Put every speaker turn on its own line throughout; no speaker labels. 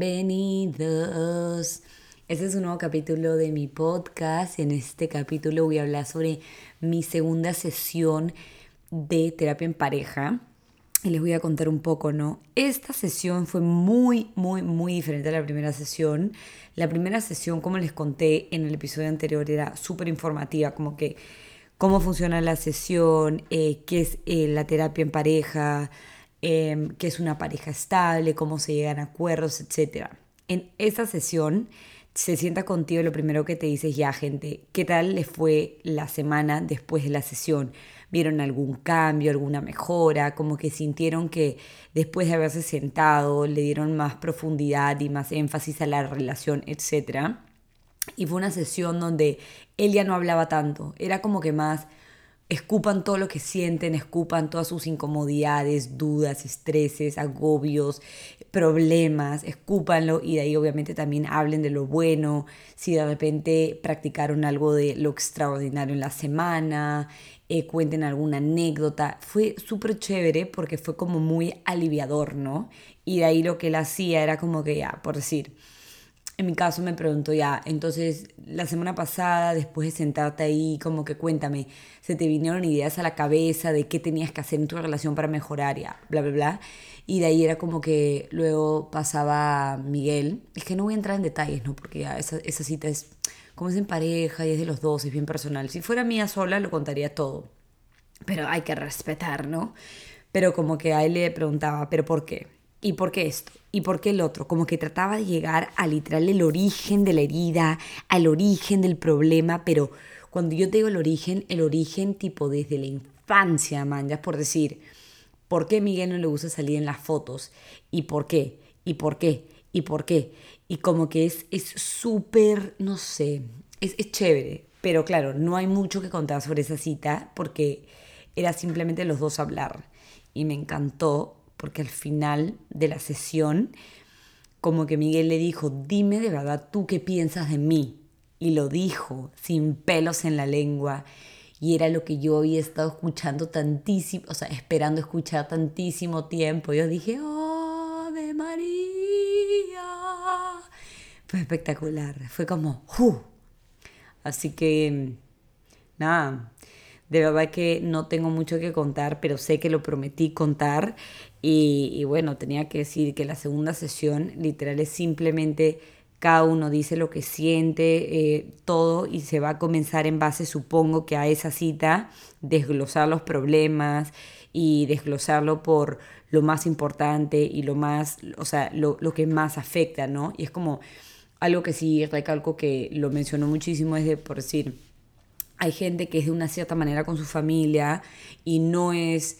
Bienvenidos. Este es un nuevo capítulo de mi podcast. En este capítulo voy a hablar sobre mi segunda sesión de terapia en pareja. Y les voy a contar un poco, ¿no? Esta sesión fue muy, muy, muy diferente a la primera sesión. La primera sesión, como les conté en el episodio anterior, era súper informativa, como que cómo funciona la sesión, eh, qué es eh, la terapia en pareja, eh, qué es una pareja estable, cómo se llegan a acuerdos, etc. En esta sesión se sienta contigo lo primero que te dice ya gente, ¿qué tal les fue la semana después de la sesión? ¿Vieron algún cambio, alguna mejora? Como que sintieron que después de haberse sentado le dieron más profundidad y más énfasis a la relación, etc. Y fue una sesión donde él no hablaba tanto, era como que más escupan todo lo que sienten, escupan todas sus incomodidades, dudas, estreses, agobios, problemas, escúpanlo y de ahí obviamente también hablen de lo bueno, si de repente practicaron algo de lo extraordinario en la semana, eh, cuenten alguna anécdota. Fue súper chévere porque fue como muy aliviador, ¿no? Y de ahí lo que él hacía era como que ya, por decir, en mi caso me pregunto ya, entonces la semana pasada, después de sentarte ahí, como que cuéntame, se te vinieron ideas a la cabeza de qué tenías que hacer en tu relación para mejorar, ya, bla, bla, bla. Y de ahí era como que luego pasaba Miguel. Es que no voy a entrar en detalles, ¿no? Porque ya esa, esa cita es como es en pareja y es de los dos, es bien personal. Si fuera mía sola, lo contaría todo. Pero hay que respetar, ¿no? Pero como que a él le preguntaba, ¿pero por qué? ¿Y por qué esto? ¿Y por qué el otro? Como que trataba de llegar a literal el origen de la herida, al origen del problema, pero cuando yo te digo el origen, el origen tipo desde la infancia, man, ya por decir, ¿por qué Miguel no le gusta salir en las fotos? ¿Y por qué? ¿Y por qué? ¿Y por qué? Y como que es súper, no sé, es, es chévere, pero claro, no hay mucho que contar sobre esa cita porque era simplemente los dos hablar. Y me encantó porque al final de la sesión, como que Miguel le dijo, dime de verdad tú qué piensas de mí. Y lo dijo, sin pelos en la lengua. Y era lo que yo había estado escuchando tantísimo, o sea, esperando escuchar tantísimo tiempo. Yo dije, ¡Oh, de María! Fue espectacular, fue como, ¡uh! Así que, nada, de verdad que no tengo mucho que contar, pero sé que lo prometí contar. Y, bueno, tenía que decir que la segunda sesión literal es simplemente cada uno dice lo que siente, eh, todo, y se va a comenzar en base, supongo que a esa cita, desglosar los problemas y desglosarlo por lo más importante y lo más, o sea, lo, lo que más afecta, ¿no? Y es como algo que sí recalco que lo mencionó muchísimo, es de, por decir, hay gente que es de una cierta manera con su familia y no es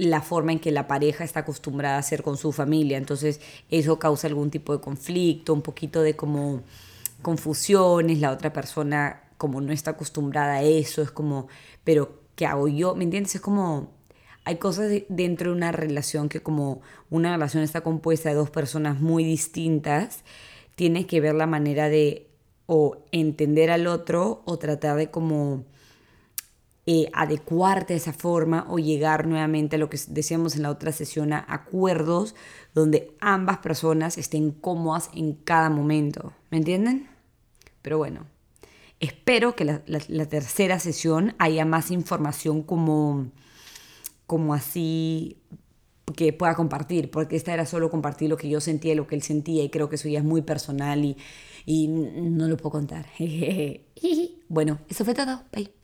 la forma en que la pareja está acostumbrada a ser con su familia. Entonces eso causa algún tipo de conflicto, un poquito de como confusiones, la otra persona como no está acostumbrada a eso, es como, pero ¿qué hago yo? ¿Me entiendes? Es como, hay cosas dentro de una relación que como una relación está compuesta de dos personas muy distintas, tienes que ver la manera de o entender al otro o tratar de como eh, adecuarte a esa forma o llegar nuevamente a lo que decíamos en la otra sesión, a acuerdos donde ambas personas estén cómodas en cada momento. ¿Me entienden? Pero bueno, espero que la, tercera sesión haya más información como, como así que pueda compartir, porque esta era solo compartir lo que yo sentía, lo que él sentía, y creo que eso ya es muy personal y, y no lo puedo contar. bueno, eso fue todo. Bye.